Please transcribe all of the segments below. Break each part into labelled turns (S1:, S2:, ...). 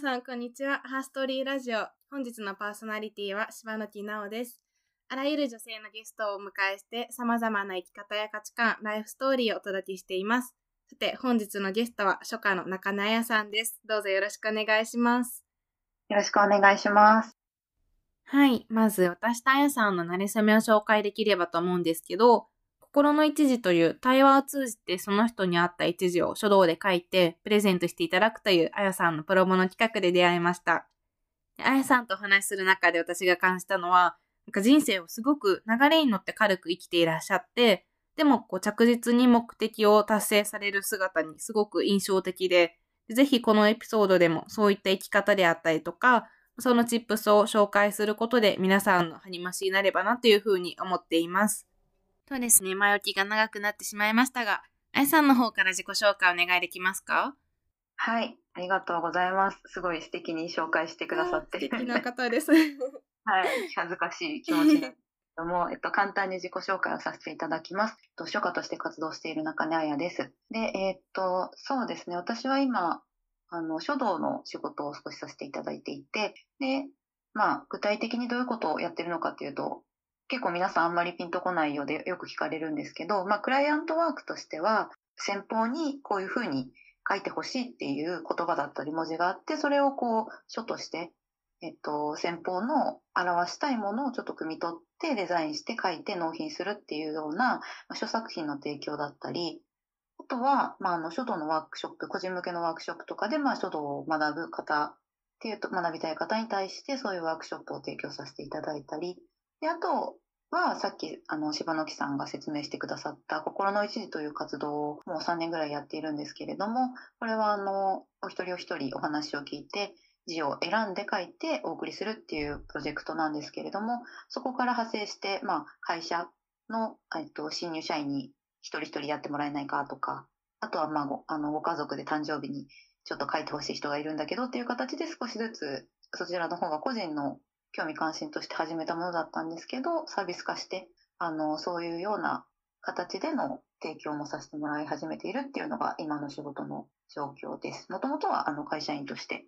S1: 皆さん、こんにちは。ハーストーリーラジオ。本日のパーソナリティは柴野木直です。あらゆる女性のゲストをお迎えして、様々な生き方や価値観、ライフストーリーをお届けしています。さて、本日のゲストは初夏の中野彩さんです。どうぞよろしくお願いします。
S2: よろしくお願いします。
S1: はい。まず、私と彩さんの馴れ初めを紹介できればと思うんですけど、心の一時という対話を通じてその人に合った一時を書道で書いてプレゼントしていただくというあやさんのプロモの企画で出会いました。あやさんとお話しする中で私が感じたのは、なんか人生をすごく流れに乗って軽く生きていらっしゃって、でもこう着実に目的を達成される姿にすごく印象的で、ぜひこのエピソードでもそういった生き方であったりとか、そのチップスを紹介することで皆さんの励ましになればなというふうに思っています。そうですね、前置きが長くなってしまいましたが、あやさんの方から自己紹介お願いできますか？
S2: はい、ありがとうございます。すごい素敵に紹介してくださって。
S1: 素敵な方です。
S2: はい、恥ずかしい気持ちです。ども、えっと、簡単に自己紹介をさせていただきます。と、書家として活動している中根彩です。で、えっと、そうですね、私は今、あの、書道の仕事を少しさせていただいていて、で、まあ、具体的にどういうことをやってるのかっていうと、結構皆さんあんまりピンとこないようでよく聞かれるんですけど、まあ、クライアントワークとしては、先方にこういうふうに書いてほしいっていう言葉だったり文字があって、それをこう、書として、えっと、先方の表したいものをちょっと汲み取ってデザインして書いて納品するっていうような、まあ、書作品の提供だったり、あとは、まあ、あの、書道のワークショップ、個人向けのワークショップとかで、まあ、書道を学ぶ方っていうと、学びたい方に対してそういうワークショップを提供させていただいたり、で、あとは、さっき、あの、柴野木さんが説明してくださった、心の一時という活動をもう3年ぐらいやっているんですけれども、これは、あの、お一人お一人お話を聞いて、字を選んで書いてお送りするっていうプロジェクトなんですけれども、そこから派生して、まあ、会社の、えっと、新入社員に一人一人やってもらえないかとか、あとは、まあ、ご、あの、ご家族で誕生日にちょっと書いてほしい人がいるんだけどっていう形で少しずつ、そちらの方が個人の興味関心として始めたものだったんですけど、サービス化して、あの、そういうような形での提供もさせてもらい始めているっていうのが今の仕事の状況です。もともとはあの会社員として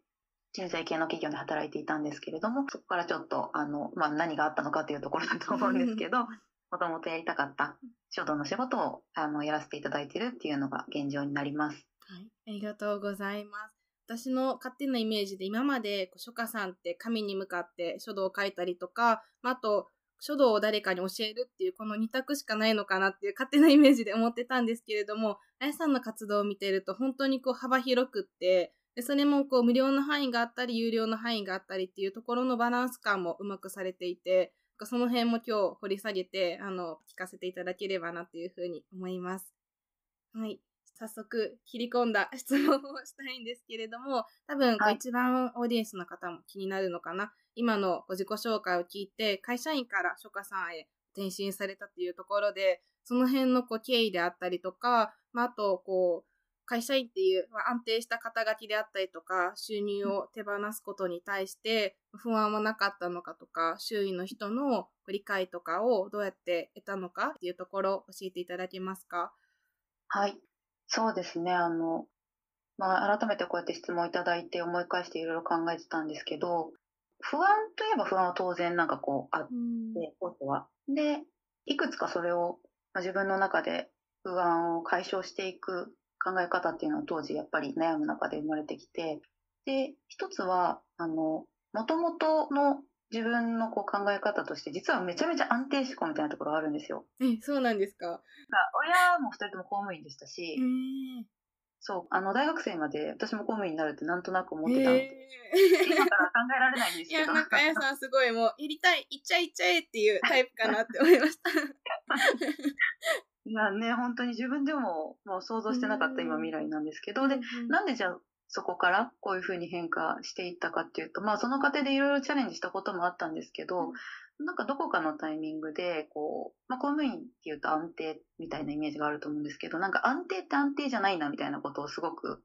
S2: 人材系の企業で働いていたんですけれども、そこからちょっとあの、まあ、何があったのかというところだと思うんですけど、もともとやりたかった書道の仕事をあのやらせていただいているっていうのが現状になります。
S1: はい、ありがとうございます。私の勝手なイメージで今まで書家さんって紙に向かって書道を書いたりとか、まあと書道を誰かに教えるっていうこの2択しかないのかなっていう勝手なイメージで思ってたんですけれども、あやさんの活動を見てると本当にこう幅広くって、でそれもこう無料の範囲があったり、有料の範囲があったりっていうところのバランス感もうまくされていて、その辺も今日掘り下げて、あの、聞かせていただければなというふうに思います。はい。早速切り込んだ質問をしたいんですけれども、多分、一番オーディエンスの方も気になるのかな？今のご自己紹介を聞いて、会社員から書家さんへ転身されたっていうところで、その辺のこう経緯であったりとか、まあ、あと、こう、会社員っていう、まあ、安定した肩書きであったりとか、収入を手放すことに対して不安はなかったのかとか、周囲の人の理解とかをどうやって得たのかっていうところを教えていただけますか？
S2: はい。そうですね。あの、まあ、改めてこうやって質問いただいて思い返していろいろ考えてたんですけど、不安といえば不安は当然なんかこうあって、ことは。で、いくつかそれを、まあ、自分の中で不安を解消していく考え方っていうのは当時やっぱり悩む中で生まれてきて、で、一つは、あの、もともとの自分のこう考え方として、実はめちゃめちゃ安定志向みたいなところがあるんですよ。
S1: え、そうなんですか？
S2: 親も二人とも公務員でしたし、そう、あの、大学生まで私も公務員になるってなんとなく思ってたので、今から考えられないんですけど。いや、
S1: なんか、あやさんすごいもう、やりたい、行っちゃいっちゃえっていうタイプかなって思いました。
S2: いやね、本当に自分でももう想像してなかった今未来なんですけど、で、なんでじゃあそこからこういうふうに変化していったかっていうと、まあその過程でいろいろチャレンジしたこともあったんですけど、うん、なんかどこかのタイミングで、こう、まあ公務員っていうと安定みたいなイメージがあると思うんですけど、なんか安定って安定じゃないなみたいなことをすごく、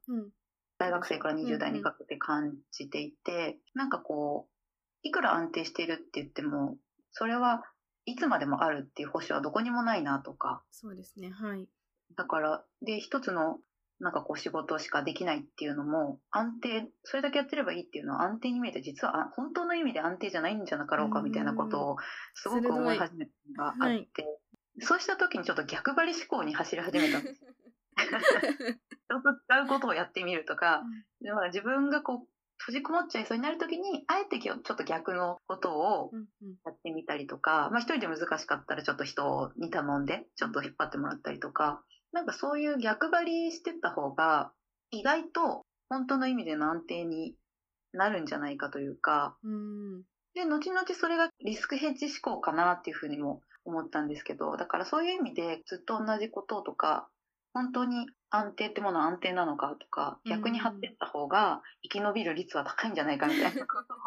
S2: 大学生から20代にかけて感じていて、なんかこう、いくら安定しているって言っても、それはいつまでもあるっていう保証はどこにもないなとか。
S1: そうですね、はい。
S2: だから、で、一つのなんかこう仕事しかできないっていうのも安定、それだけやってればいいっていうのは安定に見えて実は本当の意味で安定じゃないんじゃなかろうかみたいなことをすごく思い始めたのがあって、はい、そうした時にちょっと逆張り思考に走り始めたんです。人と違うことをやってみるとか、自分がこう閉じこもっちゃいそうになる時にあえてちょっと逆のことをやってみたりとか、まあ一人で難しかったらちょっと人に頼んでちょっと引っ張ってもらったりとかなんかそういう逆張りしてった方が意外と本当の意味での安定になるんじゃないかというか、うん、で後々それがリスクヘッジ思考かなっていうふうにも思ったんですけどだからそういう意味でずっと同じこととか本当に安定ってものは安定なのかとか逆に張ってった方が生き延びる率は高いんじゃないかみたいな。ことを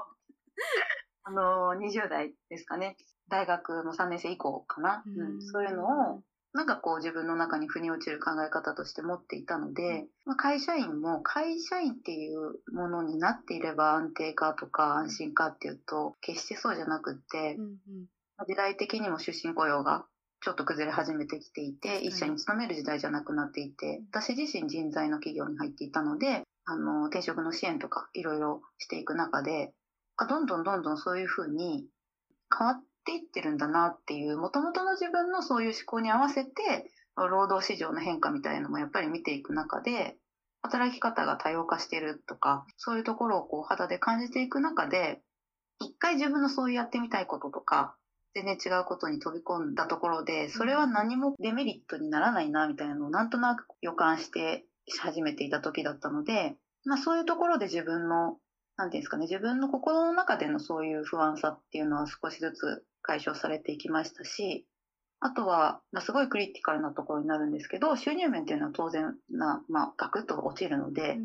S2: あの20代ですかね。大学の3年生以降かな、うん、そういうのをなんかこう自分の中に腑に落ちる考え方として持っていたので、まあ、会社員も会社員っていうものになっていれば安定かとか安心かっていうと決してそうじゃなくって、うんうん、時代的にも終身雇用がちょっと崩れ始めてきていて一社に勤める時代じゃなくなっていて私自身人材の企業に入っていたのであの転職の支援とかいろいろしていく中でどんどんどんどんそういうふうに変わっていってるんだなっていう、もともとの自分のそういう思考に合わせて、労働市場の変化みたいなのもやっぱり見ていく中で、働き方が多様化してるとか、そういうところをこう肌で感じていく中で、一回自分のそういうやってみたいこととか、全然違うことに飛び込んだところで、それは何もデメリットにならないな、みたいなのをなんとなく予感してし始めていた時だったので、まあそういうところで自分の、なんていうんですかね、自分の心の中でのそういう不安さっていうのは少しずつ解消されていきましたし、あとは、まあ、すごいクリティカルなところになるんですけど、収入面っていうのは当然な、まあ、ガクッと落ちるので、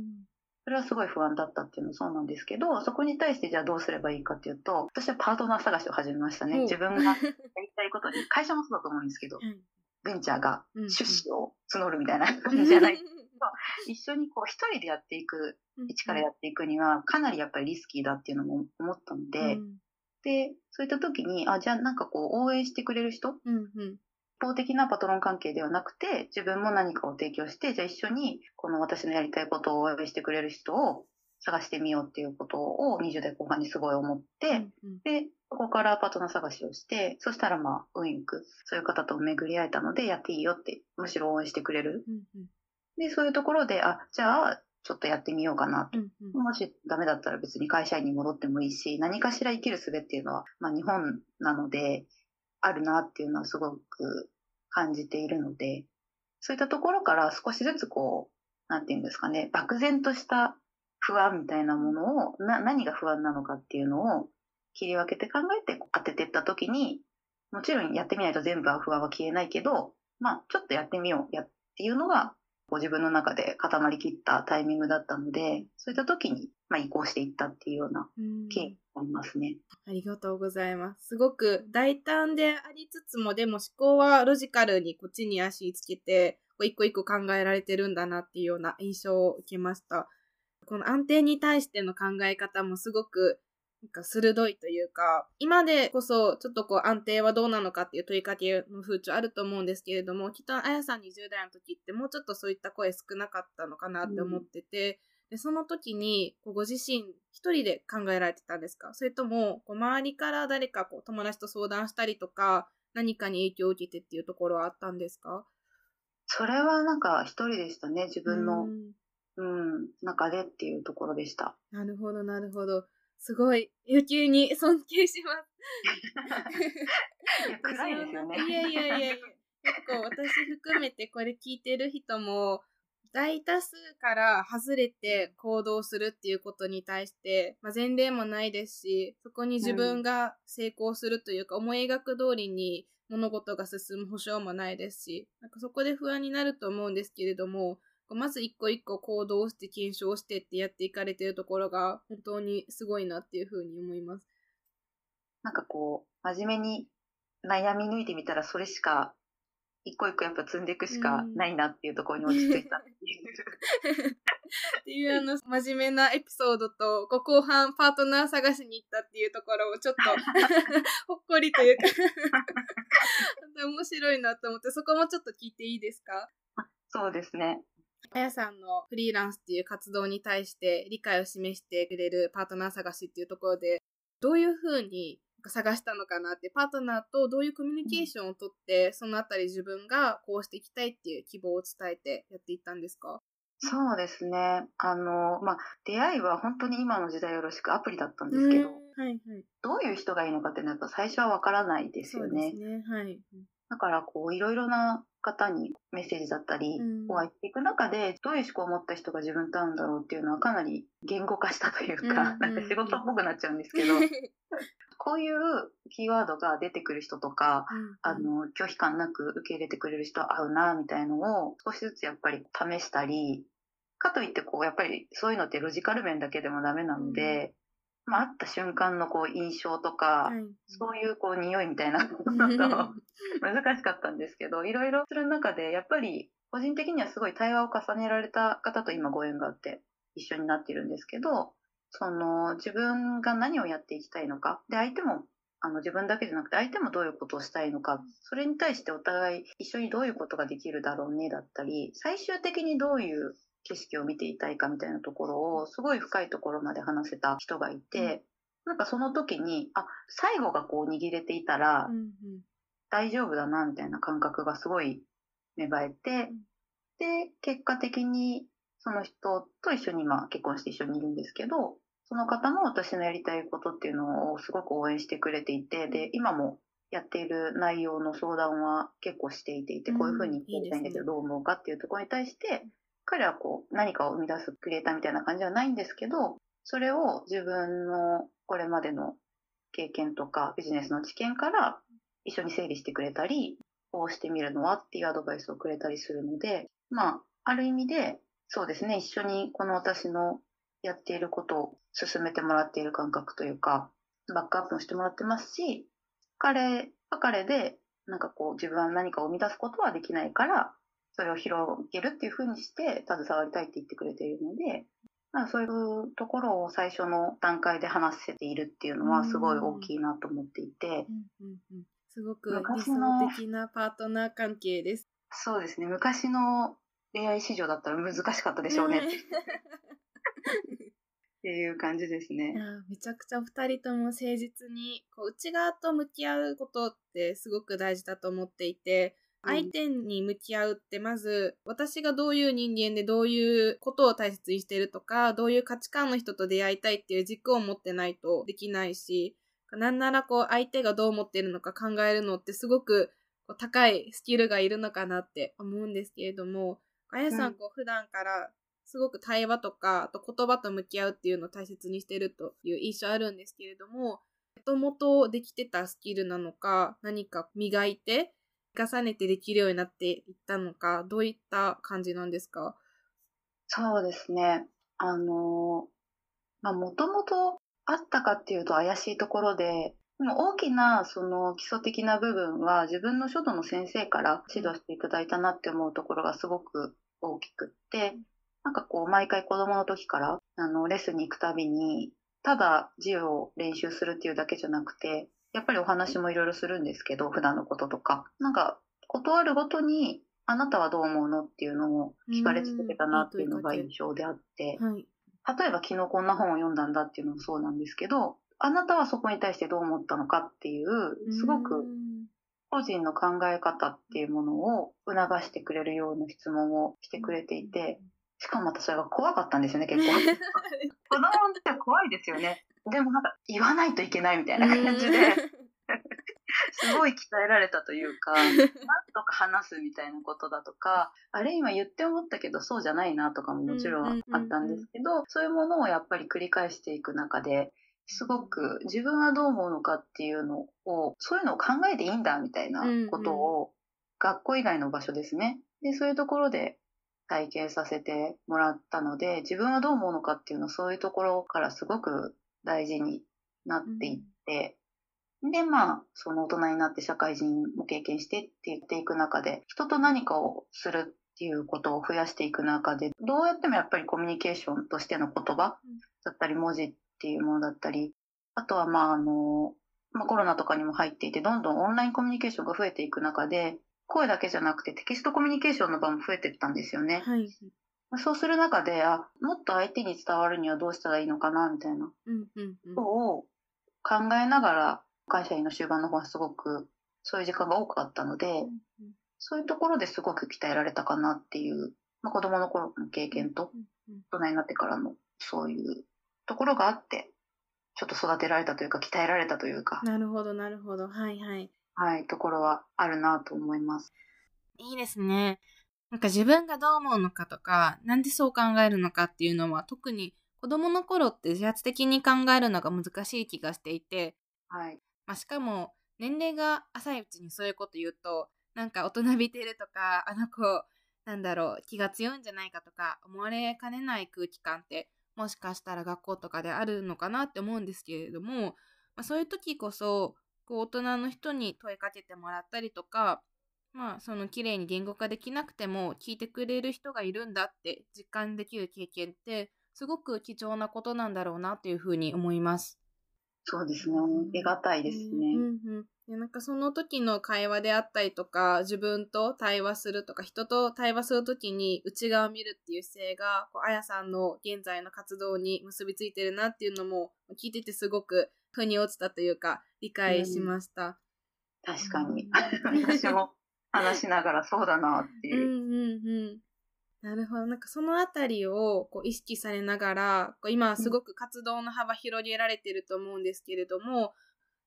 S2: それはすごい不安だったっていうのもそうなんですけど、そこに対してじゃあどうすればいいかっていうと、私はパートナー探しを始めましたね。自分がやりたいことに、会社もそうだと思うんですけど、ベンチャーが出資を募るみたいな感じじゃない。一緒にこう一人でやっていく、一からやっていくにはかなりやっぱりリスキーだっていうのも思ったので、で、そういった時に、あ、じゃあなんかこう応援してくれる人、うんうん、一方的なパトロン関係ではなくて、自分も何かを提供して、じゃあ一緒にこの私のやりたいことを応援してくれる人を探してみようっていうことを20代後半にすごい思って、うんうん、で、そこからパートナー探しをして、そしたらまあ、ウインク、そういう方と巡り会えたので、やっていいよって、むしろ応援してくれる。うんうん、で、そういうところで、あ、じゃあ、ちょっとやってみようかなと。うんうん、もしダメだったら別に会社員に戻ってもいいし、何かしら生きる術っていうのは、まあ日本なので、あるなっていうのはすごく感じているので、そういったところから少しずつこう、なんていうんですかね、漠然とした不安みたいなものを、な、何が不安なのかっていうのを切り分けて考えて当てていったときに、もちろんやってみないと全部は不安は消えないけど、まあちょっとやってみようやっていうのがこう自分の中で固まりきったタイミングだったので、そういった時に、まあ、移行していったっていうような経緯がありますね。
S1: ありがとうございます。すごく大胆でありつつも、でも思考はロジカルにこっちに足つけて、一個一個考えられてるんだなっていうような印象を受けました。この安定に対しての考え方もすごくなんか鋭いというか、今でこそちょっとこう安定はどうなのかっていう問いかけの風潮あると思うんですけれども、きっとあやさん20代の時ってもうちょっとそういった声少なかったのかなって思ってて、うん、でその時にこうご自身一人で考えられてたんですか？それともこう周りから誰かこう友達と相談したりとか、何かに影響を受けてっていうところはあったんですか？
S2: それはなんか一人でしたね、自分の。うん、中でっていうところでした。
S1: なるほど、なるほど。すごい、悠久に尊敬します。
S2: 暗いですよね。い
S1: やいやいや結構私含めてこれ聞いてる人も、大多数から外れて行動するっていうことに対して、まあ、前例もないですし、そこに自分が成功するというか、思い描く通りに物事が進む保証もないですし、なんかそこで不安になると思うんですけれども、まず一個一個行動して検証してってやっていかれてるところが本当にすごいなっていうふうに思います。
S2: なんかこう、真面目に悩み抜いてみたらそれしか、一個一個やっぱ積んでいくしかないなっていうところに落ち着いたっていう。
S1: っていうあの、真面目なエピソードと、ご後半パートナー探しに行ったっていうところをちょっと ほっこりというか面白いなと思って、そこもちょっと聞いていいですか？
S2: そうですね。
S1: あやさんのフリーランスっていう活動に対して理解を示してくれるパートナー探しっていうところで、どういうふうに探したのかなって、パートナーとどういうコミュニケーションをとって、そのあたり自分がこうしていきたいっていう希望を伝えてやっていったんですか？
S2: そうですね。あの、まあ、出会いは本当に今の時代よろしくアプリだったんですけど、はいはい、どういう人がいいのかっていうのはやっぱ最初はわからないですよね。
S1: そうですね。はい。
S2: だからこういろいろな方にメッセージだったり、お会いしていく中でどういう思考を持った人が自分と会うんだろうっていうのはかなり言語化したというか、うん、なんか仕事っぽくなっちゃうんですけど こういうキーワードが出てくる人とか、うん、あの拒否感なく受け入れてくれる人合うなみたいのを少しずつやっぱり試したりかといってこうやっぱりそういうのってロジカル面だけでもダメなので、まあ、会った瞬間のこう印象とか、はい、そういうこう匂いみたいな のと難しかったんですけどいろいろする中でやっぱり個人的にはすごい対話を重ねられた方と今ご縁があって一緒になってるんですけどその自分が何をやっていきたいのかで相手もあの自分だけじゃなくて相手もどういうことをしたいのかそれに対してお互い一緒にどういうことができるだろうねだったり最終的にどういう景色を見ていたいかみたいなところをすごい深いところまで話せた人がいて、なんかその時にあ最後がこう握れていたら大丈夫だなみたいな感覚がすごい芽生えて、で結果的にその人と一緒に今結婚して一緒にいるんですけどその方も私のやりたいことっていうのをすごく応援してくれていてで今もやっている内容の相談は結構していていて、こういうふうに言いたいんだけどどう思うかっていうところに対して、彼はこう何かを生み出すクリエイターみたいな感じはないんですけど、それを自分のこれまでの経験とかビジネスの知見から一緒に整理してくれたり、こうしてみるのはっていうアドバイスをくれたりするので、まあ、ある意味で、そうですね、一緒にこの私のやっていることを進めてもらっている感覚というか、バックアップもしてもらってますし、彼は彼で、なんかこう自分は何かを生み出すことはできないから、それを広げるっていうふうにして携わりたいって言ってくれているので、まあ、そういうところを最初の段階で話せているっていうのはすごい大きいなと思っていて、
S1: うんうんうん、すごく理想的なパートナー関係です。
S2: そうですね。昔の恋愛市場だったら難しかったでしょうね。っていう感じですね。
S1: めちゃくちゃお二人とも誠実にこう内側と向き合うことってすごく大事だと思っていて相手に向き合うってまず私がどういう人間でどういうことを大切にしてるとかどういう価値観の人と出会いたいっていう軸を持ってないとできないしなんならこう相手がどう思ってるのか考えるのってすごく高いスキルがいるのかなって思うんですけれどもあやさんこう普段からすごく対話とかあと言葉と向き合うっていうのを大切にしてるという印象あるんですけれどももともとできてたスキルなのか何か磨いて重ねてできるようになっていったのか、どういった感じなんですか？
S2: そうですね。あの、まあ、もともとあったかっていうと怪しいところで、でも大きなその基礎的な部分は自分の書道の先生から指導していただいたなって思うところがすごく大きくって、なんかこう毎回子供の時からあのレッスンに行くたびに、ただ字を練習するっていうだけじゃなくて、やっぱりお話もいろいろするんですけど、普段のこととか。なんか、断るごとに、あなたはどう思うのっていうのを聞かれ続けたなっていうのが印象であって、はい、例えば昨日こんな本を読んだんだっていうのもそうなんですけど、あなたはそこに対してどう思ったのかっていう、すごく個人の考え方っていうものを促してくれるような質問をしてくれていて、しかもまたそれが怖かったんですよね、結構。子供って怖いですよね。でもなんか言わないといけないみたいな感じで、すごい鍛えられたというか、なんとか話すみたいなことだとか、あれ今言って思ったけどそうじゃないなとかももちろんあったんですけど、そういうものをやっぱり繰り返していく中で、すごく自分はどう思うのかっていうのを、そういうのを考えていいんだみたいなことを、学校以外の場所ですね。で、そういうところで体験させてもらったので、自分はどう思うのかっていうのをそういうところからすごく大事になっていって、うん、で、まあ、その大人になって社会人も経験してって言っていく中で、人と何かをするっていうことを増やしていく中で、どうやってもやっぱりコミュニケーションとしての言葉だったり、文字っていうものだったり、あとはまあ、あの、まあ、コロナとかにも入っていて、どんどんオンラインコミュニケーションが増えていく中で、声だけじゃなくてテキストコミュニケーションの場も増えてったんですよね。はい、そうする中で、あ、もっと相手に伝わるにはどうしたらいいのかな、みたいな。
S1: うんうんうん。
S2: ことを考えながら、会社員の終盤の方はすごく、そういう時間が多かったので、
S1: うん
S2: そういうところですごく鍛えられたかなっていう、まあ、子供の頃の経験と、
S1: うん。
S2: 大人になってからのそういうところがあって、ちょっと育てられたというか、鍛えられたというか、
S1: なるほどなるほど。はいはい。
S2: はい、ところはあるなと思います。
S1: いいですね。なんか自分がどう思うのかとか、なんでそう考えるのかっていうのは、特に子供の頃って自発的に考えるのが難しい気がしていて、
S2: はい。
S1: まあ、しかも年齢が浅いうちにそういうこと言うと、なんか大人びてるとか、あの子、なんだろう、気が強いんじゃないかとか、思われかねない空気感って、もしかしたら学校とかであるのかなって思うんですけれども、まあ、そういう時こそ、こう大人の人に問いかけてもらったりとか、まあその綺麗に言語化できなくても聞いてくれる人がいるんだって実感できる経験ってすごく貴重なことなんだろうなというふうに思います。
S2: そうですね。得難いですね。
S1: うんうんでなんかその時の会話であったりとか自分と対話するとか人と対話する時に内側を見るっていう姿勢がこうあやさんの現在の活動に結びついてるなっていうのも聞いててすごく腑に落ちたというか理解しました。
S2: 確かに。
S1: う ん
S2: 私も話しながらそうだなっていう。
S1: うんうん。なるほど。なんかそのあたりをこう意識されながら、こう今はすごく活動の幅広げられてると思うんですけれども、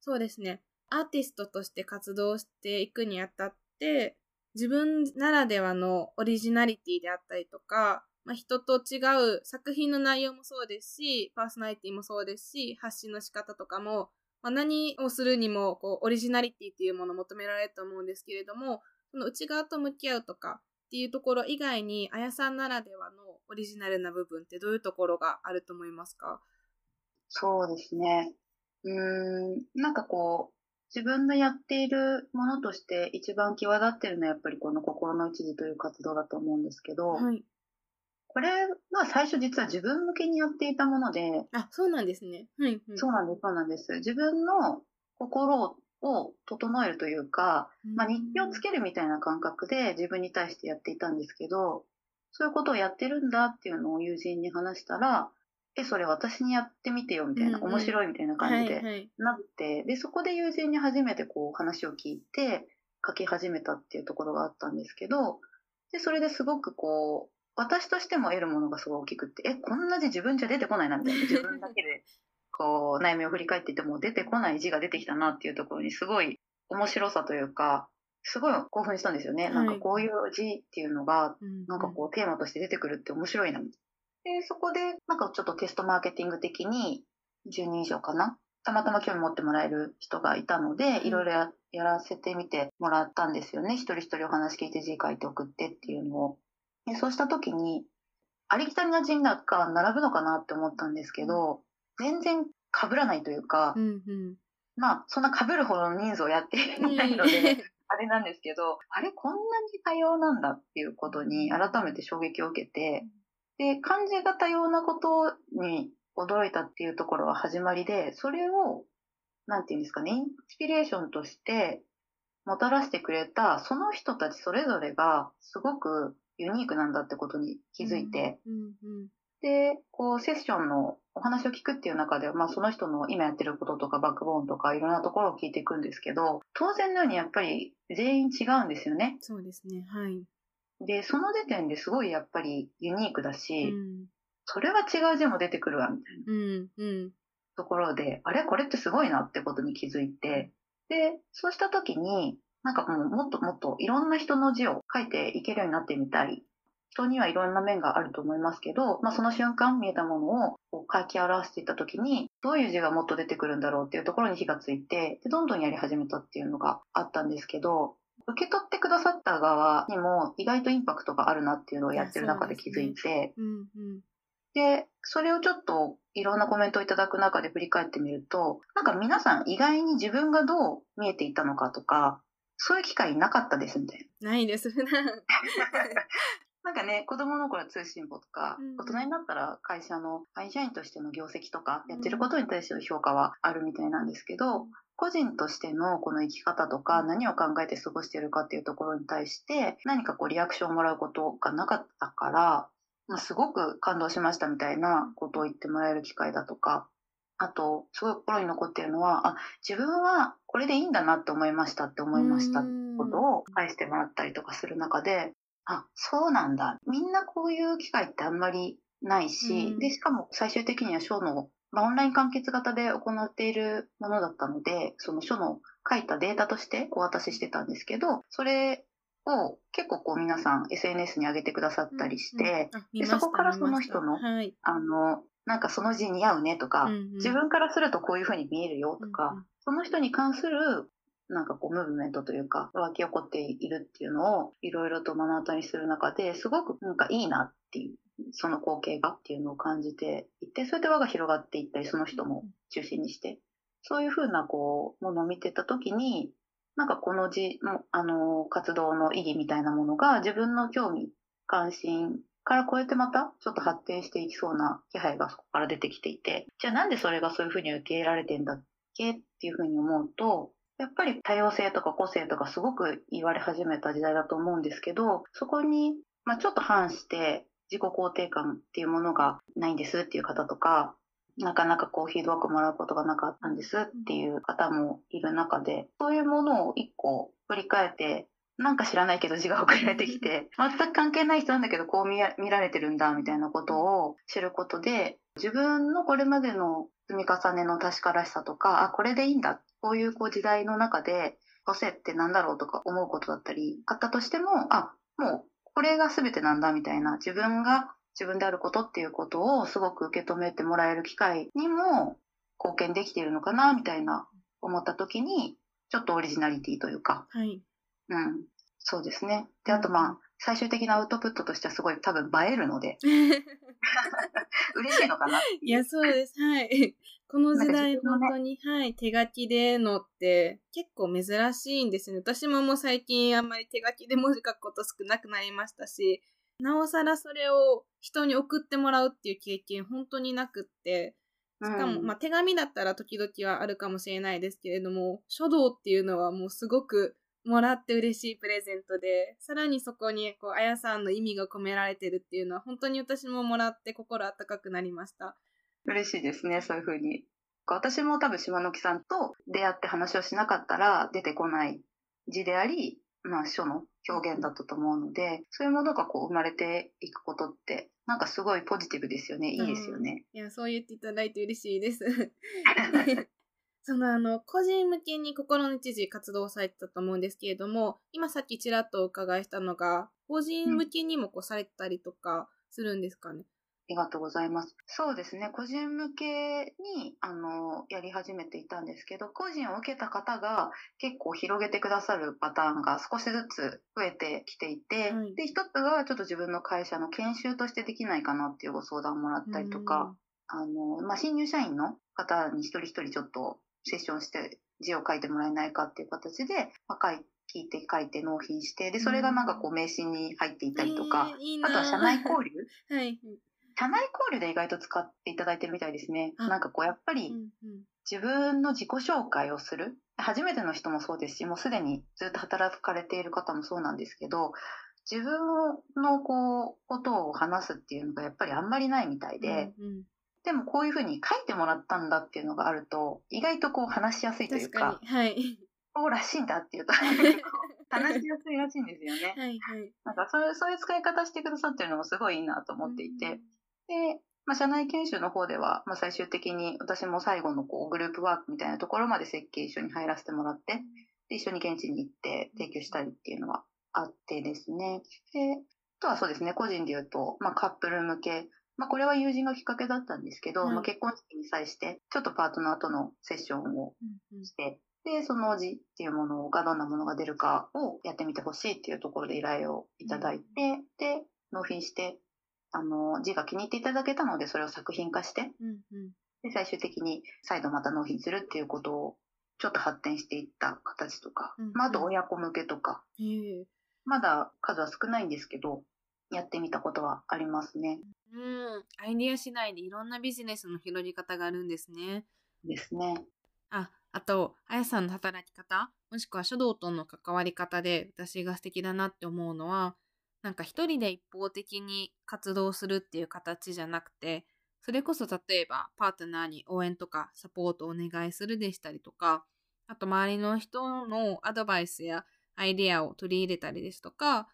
S1: そうですね。アーティストとして活動していくにあたって、自分ならではのオリジナリティであったりとか、まあ、人と違う作品の内容もそうですし、パーソナリティもそうですし、発信の仕方とかも、まあ、何をするにもこうオリジナリティっていうものを求められると思うんですけれども、その内側と向き合うとかっていうところ以外に、あやさんならではのオリジナルな部分ってどういうところがあると思いますか？
S2: そうですね。うーん、なんかこう、自分のやっているものとして一番際立ってるのはやっぱりこの心の一時という活動だと思うんですけど、
S1: はい。
S2: これは最初実は自分向けにやっていたもので、
S1: あ、そうなんですね。はい。はい
S2: そうなんです、そうなんです。自分の心を整えるというか、まあ、日記をつけるみたいな感覚で自分に対してやっていたんですけど、そういうことをやってるんだっていうのを友人に話したら、え、それ私にやってみてよみたいな、
S1: うんうん。
S2: 面白いみたいな感じで
S1: はいはい。
S2: なって、で、そこで友人に初めてこう話を聞いて書き始めたっていうところがあったんですけど、で、それですごくこう、私としても得るものがすごい大きくって、え、こんな字自分じゃ出てこないなみたいな、自分だけでこう悩みを振り返っていても出てこない字が出てきたなっていうところにすごい面白さというか、すごい興奮したんですよね。
S1: はい
S2: なんかこういう字っていうのが、
S1: うん
S2: なんかこうテーマとして出てくるって面白いな。で、そこでなんかちょっとテストマーケティング的に10人以上かな。たまたま興味持ってもらえる人がいたので、
S1: い
S2: いろいろややらせてみてもらったんですよね。一人一人お話聞いて字書いて送ってっていうのを。でそうした時に、ありきたりな字が並ぶのかなって思ったんですけど、全然被らないというか、
S1: うんうん。
S2: まあ、そんな被るほどの人数をやっていないので、あれなんですけど、あれこんなに多様なんだっていうことに改めて衝撃を受けて、で、漢字が多様なことに驚いたっていうところは始まりで、それを、なんていうんですかね、インスピレーションとしてもたらしてくれた、その人たちそれぞれがすごくユニークなんだってことに気づいて、
S1: うんうん
S2: で、こう、セッションのお話を聞くっていう中では、まあ、その人の今やってることとか、バックボーンとか、いろんなところを聞いていくんですけど、当然のようにやっぱり全員違うんですよね。
S1: そうですね。はい。
S2: で、その時点ですごいやっぱりユニークだ
S1: う
S2: し、
S1: ん。
S2: それは違う字も出てくるわ、みたいな
S1: うん。うん。
S2: ところで、あれ？これってすごいなってことに気づいて、で、そうした時に、なんかもうもっともっといろんな人の字を書いていけるようになってみたい。人にはいろんな面があると思いますけど、まあ、その瞬間見えたものをこう書き表していった時に、どういう字がもっと出てくるんだろうっていうところに火がついて、でどんどんやり始めたっていうのがあったんですけど、受け取ってくださった側にも意外とインパクトがあるなっていうのをやってる中で気づいて、
S1: うん。うん。
S2: で、それをちょっといろんなコメントをいただく中で振り返ってみると、なんか皆さん意外に自分がどう見えていたのかとか、そういう機会なかったですみたいな。
S1: ないです、普段。
S2: なんかね、子供の頃は通信簿とか、
S1: うん
S2: 大人になったら会社の会社員としての業績とか、やってることに対しての評価はあるみたいなんですけど、個人としてのこの生き方とか、何を考えて過ごしているかっていうところに対して、何かこうリアクションをもらうことがなかったから、まあ、すごく感動しましたみたいなことを言ってもらえる機会だとか、あと、すごい心に残っているのは、あ、自分はこれでいいんだなって思いましたって思いましたってことを返してもらったりとかする中で、あ、そうなんだ。みんなこういう機会ってあんまりないし、で、しかも最終的には書の、まあ、オンライン完結型で行っているものだったので、その書の書いたデータとしてお渡ししてたんですけど、それを結構こう皆さん SNS に上げてくださったりして、うんうん、でそこからその人の、はい、あの、なんかその字似合うねとか、うんうん、自分からするとこういうふうに見えるよとか、うんうん、その人に関するなんかこうムーブメントというか湧き起こっているっていうのをいろいろと目の当たりにする中ですごくなんかいいなっていうその光景がっていうのを感じていてそれで輪が広がっていったりその人も中心にしてそういうふうなこうものを見てた時になんかこの字のあの活動の意義みたいなものが自分の興味関心から超えてまたちょっと発展していきそうな気配がそこから出てきていて、じゃあなんでそれがそういうふうに受け入れられてんだっけっていうふうに思うと、やっぱり多様性とか個性とかすごく言われ始めた時代だと思うんですけど、そこに、まあ、ちょっと反して自己肯定感っていうものがないんですっていう方とか、なかなかこうフィードバックもらうことがなかったんですっていう方もいる中で、そういうものを一個振り返ってなんか知らないけど字が送られてきて、全く関係ない人なんだけどこう見られてるんだみたいなことを知ることで、自分のこれまでの積み重ねの確からしさとか、あ、これでいいんだ。こういうこう時代の中で、個性ってなんだろうとか思うことだったり、あったとしても、あ、もうこれが全てなんだみたいな、自分が自分であることっていうことをすごく受け止めてもらえる機会にも貢献できているのかなみたいな思った時に、ちょっとオリジナリティというか、
S1: はい、
S2: うん、そうですね。で、あとまあ、最終的なアウトプットとしてはすごい多分映えるので、嬉しいのかない
S1: や、そうです。はい。この時代、本当に、はい、手書きでのって結構珍しいんですね。私ももう最近あんまり手書きで文字書くこと少なくなりましたし、なおさらそれを人に送ってもらうっていう経験本当になくって、しかも、うん、まあ、手紙だったら時々はあるかもしれないですけれども、書道っていうのはもうすごくもらって嬉しいプレゼントで、さらにそこに、こう、あやさんの意味が込められてるっていうのは、本当に私ももらって心温かくなりました。
S2: 嬉しいですね、そういうふうに。私も多分島の木さんと出会って話をしなかったら出てこない字であり、まあ書の表現だったと思うので、そういうものがこう生まれていくことって、なんかすごいポジティブですよね。いいですよね。
S1: いや、そう言っていただいて嬉しいです。そのあの、個人向けに心の一時活動されてたと思うんですけれども、今さっきちらっとお伺いしたのが、個人向けにもこうされてたりとかするんですかね、うん、あ
S2: りがとうございます。そうですね。個人向けに、あの、やり始めていたんですけど、個人を受けた方が結構広げてくださるパターンが少しずつ増えてきていて、はい、で、一つがちょっと自分の会社の研修としてできないかなっていうご相談をもらったりとか、あの、まあ、新入社員の方に一人一人ちょっとセッションして字を書いてもらえないかっていう形で、まあ、書い聞いて書いて納品して、で、それがなんかこう名刺に入っていたりとか、
S1: えー、いい
S2: あとは社内交流？
S1: はい。
S2: 社内交流で意外と使っていただいてるみたいですね。なんかこうやっぱり自分の自己紹介をする？初めての人もそうですし、もうすでにずっと働かれている方もそうなんですけど、自分のこう、ことを話すっていうのがやっぱりあんまりないみたいで、うんうんでもこういうふうに書いてもらったんだっていうのがあると、意外とこう話しやすいというか、
S1: かはい。
S2: そうらしいんだっていうと、話しやすいらしいんですよね。
S1: はいはい。
S2: なんかそういう、そういう使い方してくださってるのもすごいいいなと思っていて、で、まあ、社内研修の方では、まあ、最終的に私も最後のこうグループワークみたいなところまで設計一緒に入らせてもらって、で一緒に現地に行って提供したりっていうのはあってですね。で、あとはそうですね、個人で言うと、まあ、カップル向けまあ、これは友人のきっかけだったんですけど、はい、まあ、結婚式に際して、ちょっとパートナーとのセッションをして、うん。うん、で、その字っていうものがどんなものが出るかをやってみてほしいっていうところで依頼をいただいて、うん、で、納品して、あの、字が気に入っていただけたので、それを作品化して、うんうん、で、最終的に再度また納品するっていうことを、ちょっと発展していった形とか、うんうん、まあ、あと親子向けとか、まだ数は少ないんですけど、やってみたことはありますね。
S1: うん。アイディア次第でいろんなビジネスの広げ方があるんですね。
S2: ですね。
S1: あ、あと、あやさんの働き方、もしくは書道との関わり方で私が素敵だなって思うのは、なんか一人で一方的に活動するっていう形じゃなくて、それこそ例えばパートナーに応援とかサポートをお願いするでしたりとか、あと周りの人のアドバイスやアイデアを取り入れたりですとか、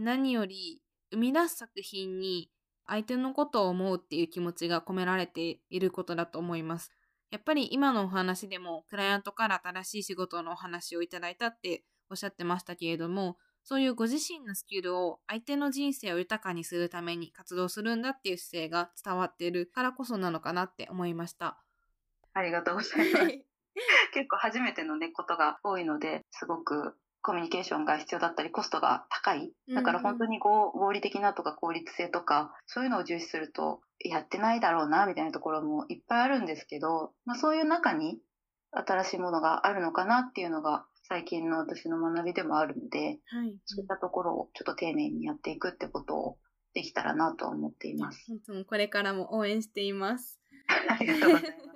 S1: 何より生み出す作品に相手のことを思うっていう気持ちが込められていることだと思います。やっぱり今のお話でもクライアントから新しい仕事のお話をいただいたっておっしゃってましたけれども、そういうご自身のスキルを相手の人生を豊かにするために活動するんだっていう姿勢が伝わっているからこそなのかなって思いました。
S2: ありがとうございます。結構初めてのね、ことが多いので、すごくコミュニケーションが必要だったり、コストが高い。だから本当に合理的なとか効率性とか、そういうのを重視すると、やってないだろうな、みたいなところもいっぱいあるんですけど、まあそういう中に新しいものがあるのかなっていうのが最近の私の学びでもあるので、はい、そういったところをちょっと丁寧にやっていくってことをできたらなと思っています。
S1: 本当これからも応援しています。
S2: ありがとうございます。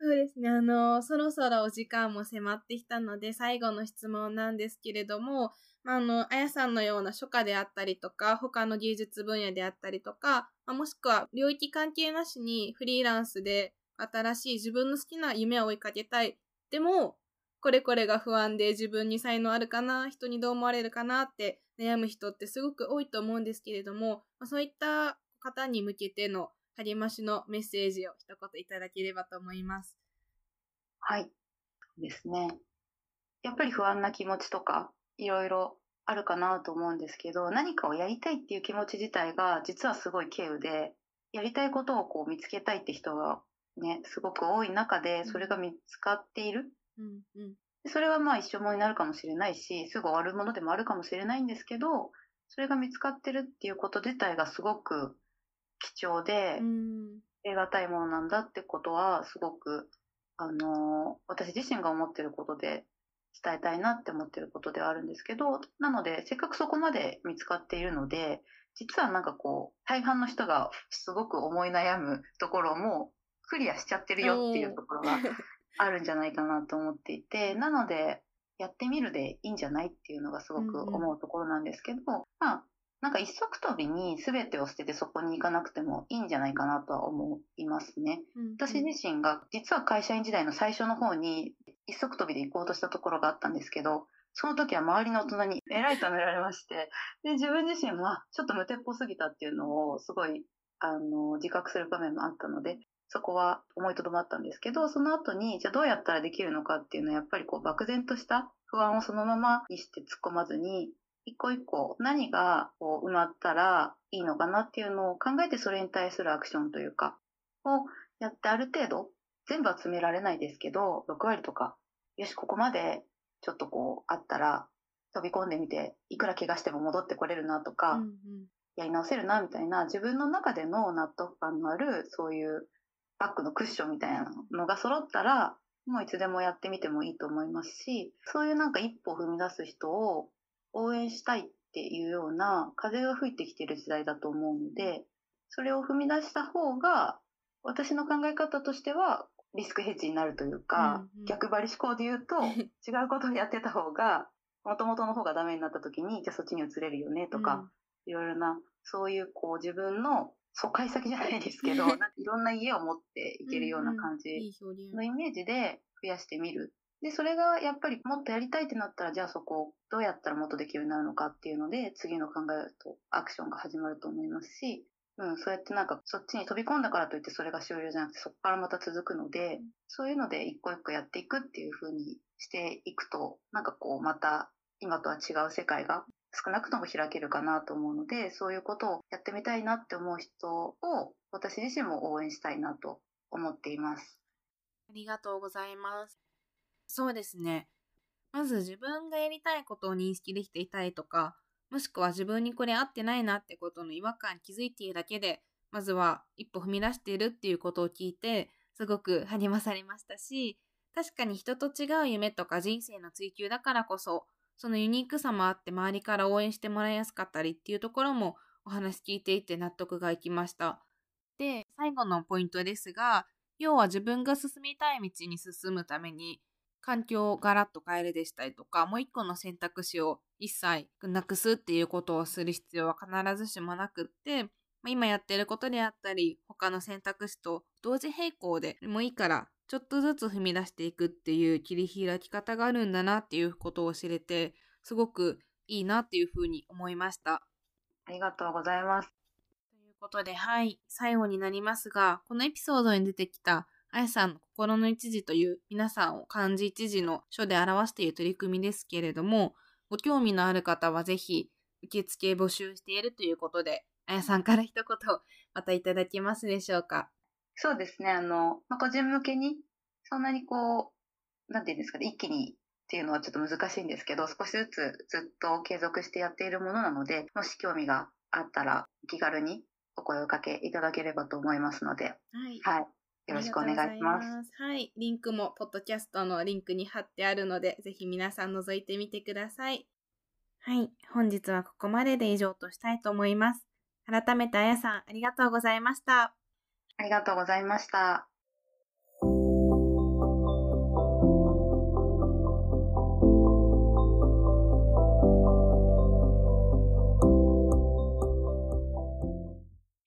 S1: そうですね。あの、そろそろお時間も迫ってきたので、最後の質問なんですけれども、まあ、あの、あやさんのような書家であったりとか、他の芸術分野であったりとか、まあ、もしくは領域関係なしにフリーランスで新しい自分の好きな夢を追いかけたい。でも、これこれが不安で自分に才能あるかな、人にどう思われるかなって悩む人ってすごく多いと思うんですけれども、まあ、そういった方に向けての励ましのメッセージを一言いただければと思います。
S2: はい。ですね。やっぱり不安な気持ちとか、いろいろあるかなと思うんですけど、何かをやりたいっていう気持ち自体が実はすごい稀有で、やりたいことをこう見つけたいって人がね、すごく多い中で、それが見つかっている。うんうん、それはまあ一生もになるかもしれないし、すぐ終わるものでもあるかもしれないんですけど、それが見つかってるっていうこと自体がすごく貴重で、得難いものなんだってことは、すごく、あの、私自身が思ってることで伝えたいなって思ってることではあるんですけど、なので、せっかくそこまで見つかっているので、実はなんかこう、大半の人がすごく思い悩むところもクリアしちゃってるよっていうところがあるんじゃないかなと思っていて、なので、やってみるでいいんじゃないっていうのがすごく思うところなんですけど、まあ、なんか一足飛びに全てを捨ててそこに行かなくてもいいんじゃないかなとは思いますね。うんうん、私自身が実は会社員時代の最初の方に一足飛びで行こうとしたところがあったんですけど、その時は周りの大人に偉いとめられまして、で、自分自身はちょっと無鉄砲すぎたっていうのをすごい、あの、自覚する場面もあったので、そこは思いとどまったんですけど、その後に、じゃあどうやったらできるのかっていうのは、やっぱりこう、漠然とした不安をそのままにして突っ込まずに、一個一個何がこう埋まったらいいのかなっていうのを考えてそれに対するアクションというか、をやってある程度、全部は詰められないですけど、6割とか、よし、ここまでちょっとこうあったら飛び込んでみて、いくら怪我しても戻ってこれるなとか、うんうん、やり直せるなみたいな自分の中での納得感のあるそういうバックのクッションみたいなのが揃ったら、もういつでもやってみてもいいと思いますし、そういうなんか一歩踏み出す人を応援したいっていうような風が吹いてきてる時代だと思うので、それを踏み出した方が、私の考え方としては、リスクヘッジになるというか、うんうん、逆張り思考で言うと、違うことをやってた方が、もともとの方がダメになった時に、じゃあそっちに移れるよねとか、うん、いろいろな、そういうこう自分の疎開先じゃないですけど、いろんな家を持っていけるような感じのイメージで増やしてみる。で、それがやっぱりもっとやりたいってなったら、じゃあそこをどうやったらもっとできるようになるのかっていうので、次の考えとアクションが始まると思いますし、うん、そうやってなんかそっちに飛び込んだからといってそれが終了じゃなくてそこからまた続くので、そういうので一個一個やっていくっていう風にしていくと、なんかこうまた今とは違う世界が少なくとも開けるかなと思うので、そういうことをやってみたいなって思う人を私自身も応援したいなと思っています。
S1: ありがとうございます。そうですね。まず自分がやりたいことを認識できていたりとか、もしくは自分にこれ合ってないなってことの違和感に気づいているだけで、まずは一歩踏み出しているっていうことを聞いて、すごく励まされましたし、確かに人と違う夢とか人生の追求だからこそ、そのユニークさもあって周りから応援してもらいやすかったりっていうところもお話聞いていて納得がいきました。で、最後のポイントですが、要は自分が進みたい道に進むために環境をガラッと変えるでしたりとか、もう一個の選択肢を一切なくすっていうことをする必要は必ずしもなくって、ま今やってることであったり、他の選択肢と同時並行でもういいから、ちょっとずつ踏み出していくっていう切り開き方があるんだなっていうことを知れて、すごくいいなっていうふうに思いました。
S2: ありがとうございます。
S1: ということで、はい、最後になりますが、このエピソードに出てきたあやさんの心の一時という皆さんを漢字一時の書で表している取り組みですけれども、ご興味のある方はぜひ受付募集しているということで、あやさんから一言またいただけますでしょうか？
S2: そうですね。あの、まあ、個人向けに、そんなにこう、なんていうんですかね、一気にっていうのはちょっと難しいんですけど、少しずつずっと継続してやっているものなので、もし興味があったら気軽にお声をかけいただければと思いますので、はい、はい、よろしくお願いします。ます
S1: はい。リンクも、ポッドキャストのリンクに貼ってあるので、ぜひ皆さん覗いてみてください。はい。本日はここまでで以上としたいと思います。改めてあやさん、ありがとうございました。
S2: ありがとうございました。